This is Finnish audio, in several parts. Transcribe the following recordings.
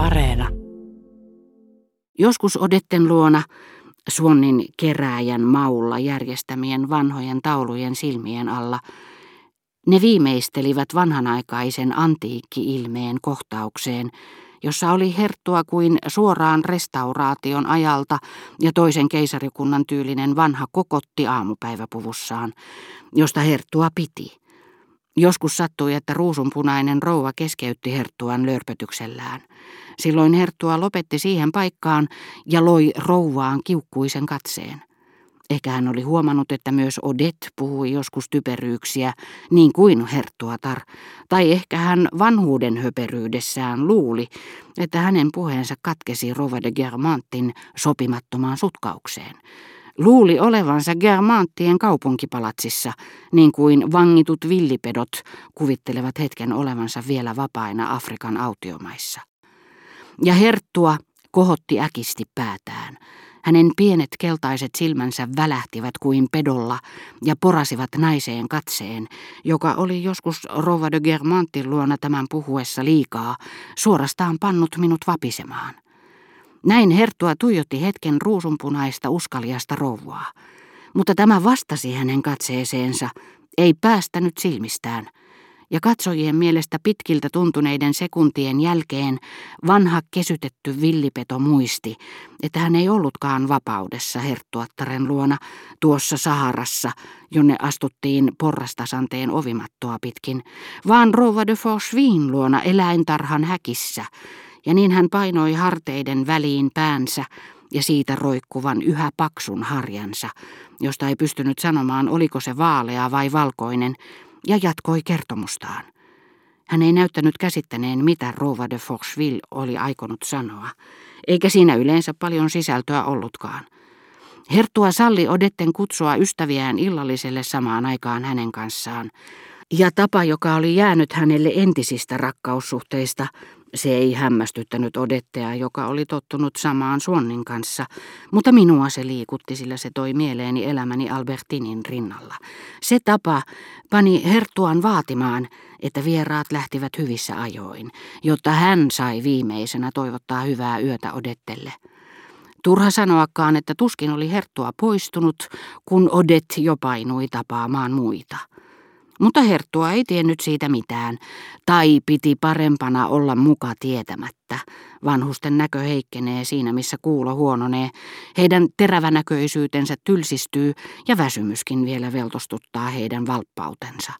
Areena. Joskus Odetten luona, Suonnin kerääjän maulla järjestämien vanhojen taulujen silmien alla, ne viimeistelivät vanhanaikaisen antiikki-ilmeen kohtaukseen, jossa oli herttua kuin suoraan restauraation ajalta ja toisen keisarikunnan tyylinen vanha kokotti aamupäiväpuvussaan, josta herttua piti. Joskus sattui, että ruusunpunainen rouva keskeytti herttuan lörpötyksellään. Silloin herttua lopetti siihen paikkaan ja loi rouvaan kiukkuisen katseen. Ehkä hän oli huomannut, että myös Odet puhui joskus typeryyksiä, niin kuin herttuatar, tai ehkä hän vanhuuden höperyydessään luuli, että hänen puheensa katkesi Rova de Germantin sopimattomaan sutkaukseen. Luuli olevansa Germanttien kaupunkipalatsissa, niin kuin vangitut villipedot kuvittelevat hetken olevansa vielä vapaina Afrikan autiomaissa. Ja herttua kohotti äkisti päätään. Hänen pienet keltaiset silmänsä välähtivät kuin pedolla ja porasivat naiseen katseen, joka oli joskus Rova de Germantin luona tämän puhuessa liikaa, suorastaan pannut minut vapisemaan. Näin herttua tuijotti hetken ruusunpunaista uskaliasta rouvaa, mutta tämä vastasi hänen katseeseensa, ei päästänyt silmistään – ja katsojien mielestä pitkiltä tuntuneiden sekuntien jälkeen vanha kesytetty villipeto muisti, että hän ei ollutkaan vapaudessa herttuattaren luona tuossa Saharassa, jonne astuttiin porrastasanteen ovimattoa pitkin, vaan rouva de Forsvin luona eläintarhan häkissä, ja niin hän painoi harteiden väliin päänsä, ja siitä roikkuvan yhä paksun harjansa, josta ei pystynyt sanomaan, oliko se vaalea vai valkoinen, ja jatkoi kertomustaan. Hän ei näyttänyt käsittäneen, mitä Rova de Forcheville oli aikonut sanoa, eikä siinä yleensä paljon sisältöä ollutkaan. Herttua salli Odetten kutsua ystäviään illalliselle samaan aikaan hänen kanssaan, ja tapa, joka oli jäänyt hänelle entisistä rakkaussuhteista, se ei hämmästyttänyt Odettea, joka oli tottunut samaan Suonnin kanssa, mutta minua se liikutti, sillä se toi mieleeni elämäni Albertinin rinnalla. Se tapa pani Herttuan vaatimaan, että vieraat lähtivät hyvissä ajoin, jotta hän sai viimeisenä toivottaa hyvää yötä Odettelle. Turha sanoakaan, että tuskin oli Herttua poistunut, kun Odet jo painui tapaamaan muita. Mutta Herttua ei tiennyt siitä mitään, tai piti parempana olla muka tietämättä. Vanhusten näkö heikkenee siinä, missä kuulo huononee. Heidän terävänäköisyytensä tylsistyy ja väsymyskin vielä veltostuttaa heidän valppautensa.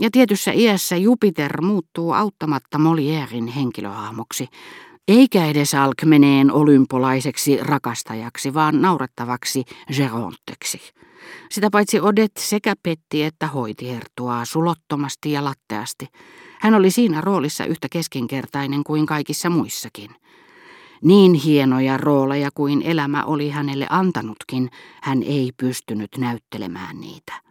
Ja tietyssä iässä Jupiter muuttuu auttamatta Molierin henkilöhahmoksi, eikä edes alkmeneen olympolaiseksi rakastajaksi, vaan naurettavaksi Geronteksi. Sitä paitsi Odet sekä petti että hoiti herttua sulottomasti ja latteasti. Hän oli siinä roolissa yhtä keskinkertainen kuin kaikissa muissakin. Niin hienoja rooleja kuin elämä oli hänelle antanutkin, hän ei pystynyt näyttelemään niitä.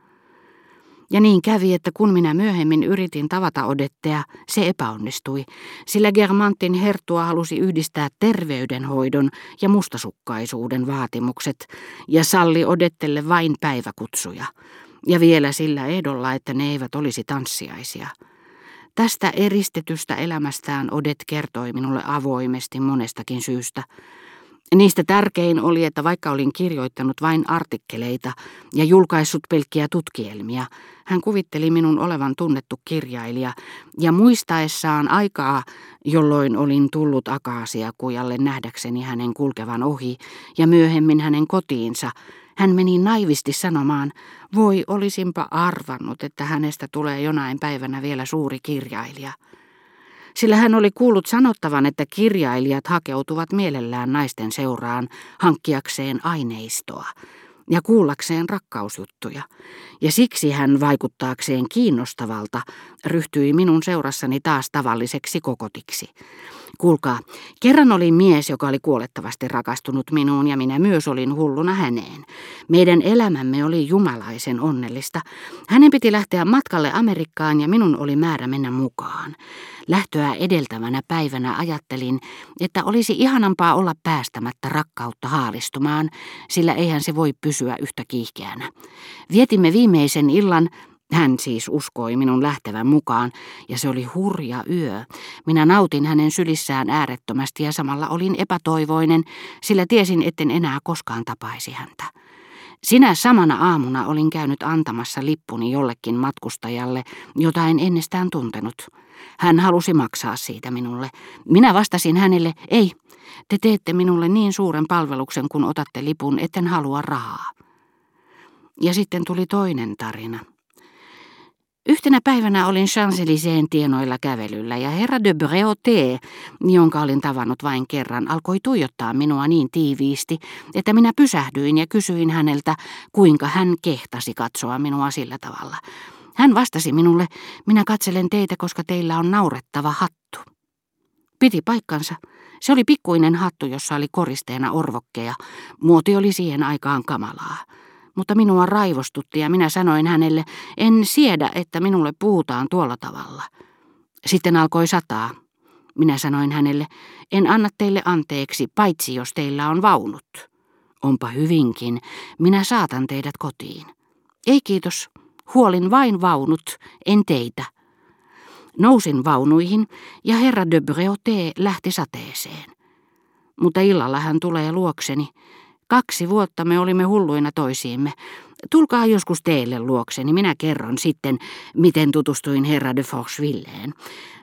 Ja niin kävi, että kun minä myöhemmin yritin tavata Odettea, se epäonnistui, sillä Germantin herttua halusi yhdistää terveydenhoidon ja mustasukkaisuuden vaatimukset ja salli Odettelle vain päiväkutsuja. Ja vielä sillä ehdolla, että ne eivät olisi tanssiaisia. Tästä eristetystä elämästään Odet kertoi minulle avoimesti monestakin syystä. Niistä tärkein oli, että vaikka olin kirjoittanut vain artikkeleita ja julkaissut pelkkiä tutkielmia, hän kuvitteli minun olevan tunnettu kirjailija ja muistaessaan aikaa, jolloin olin tullut akaasiakujalle nähdäkseni hänen kulkevan ohi ja myöhemmin hänen kotiinsa, hän meni naivisti sanomaan, voi olisinpa arvannut, että hänestä tulee jonain päivänä vielä suuri kirjailija sillä hän oli kuullut sanottavan, että kirjailijat hakeutuvat mielellään naisten seuraan hankkiakseen aineistoa ja kuullakseen rakkausjuttuja, ja siksi hän vaikuttaakseen kiinnostavalta ryhtyi minun seurassani taas tavalliseksi kokotiksi. Kuulkaa, kerran oli mies, joka oli kuolettavasti rakastunut minuun ja minä myös olin hulluna häneen. Meidän elämämme oli jumalaisen onnellista. Hänen piti lähteä matkalle Amerikkaan ja minun oli määrä mennä mukaan. Lähtöä edeltävänä päivänä ajattelin, että olisi ihanampaa olla päästämättä rakkautta haalistumaan, sillä eihän se voi pysyä yhtä kiihkeänä. Vietimme viimeisen illan Hän siis uskoi minun lähtevän mukaan, ja se oli hurja yö. Minä nautin hänen sylissään äärettömästi ja samalla olin epätoivoinen, sillä tiesin, etten enää koskaan tapaisi häntä. Sinä samana aamuna olin käynyt antamassa lippuni jollekin matkustajalle, jota en ennestään tuntenut. Hän halusi maksaa siitä minulle. Minä vastasin hänelle, ei, te teette minulle niin suuren palveluksen, kun otatte lipun, etten halua rahaa. Ja sitten tuli toinen tarina. Yhtenä päivänä olin Champs-Élysées tienoilla kävelyllä ja herra de Breauté, jonka olin tavannut vain kerran, alkoi tuijottaa minua niin tiiviisti, että minä pysähdyin ja kysyin häneltä, kuinka hän kehtasi katsoa minua sillä tavalla. Hän vastasi minulle, minä katselen teitä, koska teillä on naurettava hattu. Piti paikkansa. Se oli pikkuinen hattu, jossa oli koristeena orvokkeja. Muoti oli siihen aikaan kamalaa mutta minua raivostutti ja minä sanoin hänelle, en siedä, että minulle puhutaan tuolla tavalla. Sitten alkoi sataa. Minä sanoin hänelle, en anna teille anteeksi, paitsi jos teillä on vaunut. Onpa hyvinkin, minä saatan teidät kotiin. Ei kiitos, huolin vain vaunut, en teitä. Nousin vaunuihin ja herra de Breauté lähti sateeseen. Mutta illalla hän tulee luokseni. Kaksi vuotta me olimme hulluina toisiimme. Tulkaa joskus teille luokseni, minä kerron sitten, miten tutustuin herra de Forchevilleen.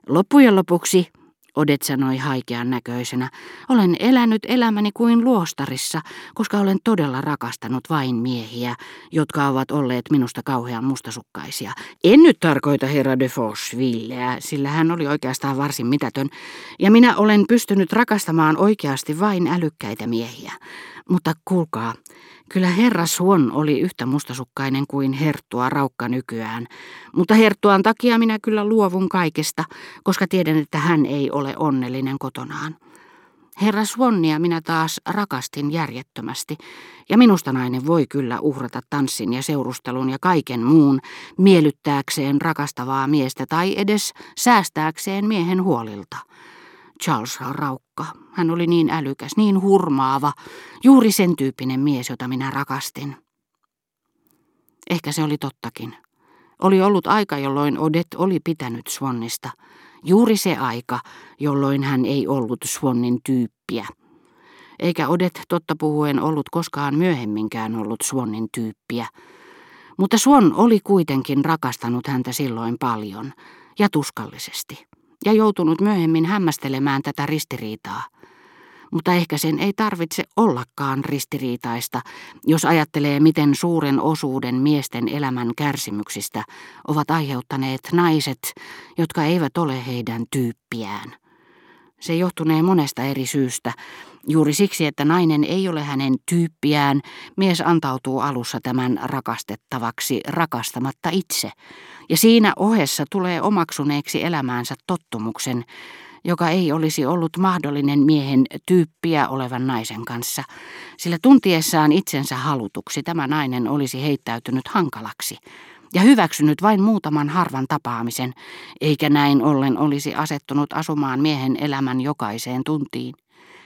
Loppujen lopuksi Odet sanoi haikean näköisenä. Olen elänyt elämäni kuin luostarissa, koska olen todella rakastanut vain miehiä, jotka ovat olleet minusta kauhean mustasukkaisia. En nyt tarkoita herra de Forchevilleä, sillä hän oli oikeastaan varsin mitätön, ja minä olen pystynyt rakastamaan oikeasti vain älykkäitä miehiä. Mutta kuulkaa, kyllä herra Suon oli yhtä mustasukkainen kuin herttua raukka nykyään. Mutta herttuan takia minä kyllä luovun kaikesta, koska tiedän, että hän ei ole onnellinen kotonaan. Herra Swannia minä taas rakastin järjettömästi, ja minusta nainen voi kyllä uhrata tanssin ja seurustelun ja kaiken muun miellyttääkseen rakastavaa miestä tai edes säästääkseen miehen huolilta. Charles Raukka. Hän oli niin älykäs, niin hurmaava, juuri sen tyyppinen mies, jota minä rakastin. Ehkä se oli tottakin. Oli ollut aika, jolloin Odet oli pitänyt Swannista. Juuri se aika, jolloin hän ei ollut Swannin tyyppiä. Eikä Odet totta puhuen ollut koskaan myöhemminkään ollut Swannin tyyppiä. Mutta Swan oli kuitenkin rakastanut häntä silloin paljon ja tuskallisesti ja joutunut myöhemmin hämmästelemään tätä ristiriitaa. Mutta ehkä sen ei tarvitse ollakaan ristiriitaista, jos ajattelee, miten suuren osuuden miesten elämän kärsimyksistä ovat aiheuttaneet naiset, jotka eivät ole heidän tyyppiään. Se johtunee monesta eri syystä. Juuri siksi, että nainen ei ole hänen tyyppiään, mies antautuu alussa tämän rakastettavaksi rakastamatta itse. Ja siinä ohessa tulee omaksuneeksi elämäänsä tottumuksen, joka ei olisi ollut mahdollinen miehen tyyppiä olevan naisen kanssa, sillä tuntiessaan itsensä halutuksi tämä nainen olisi heittäytynyt hankalaksi ja hyväksynyt vain muutaman harvan tapaamisen, eikä näin ollen olisi asettunut asumaan miehen elämän jokaiseen tuntiin,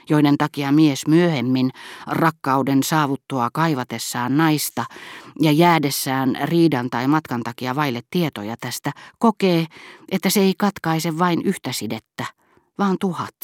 joiden takia mies myöhemmin rakkauden saavuttua kaivatessaan naista ja jäädessään riidan tai matkan takia vaille tietoja tästä, kokee, että se ei katkaise vain yhtä sidettä, vaan tuhat.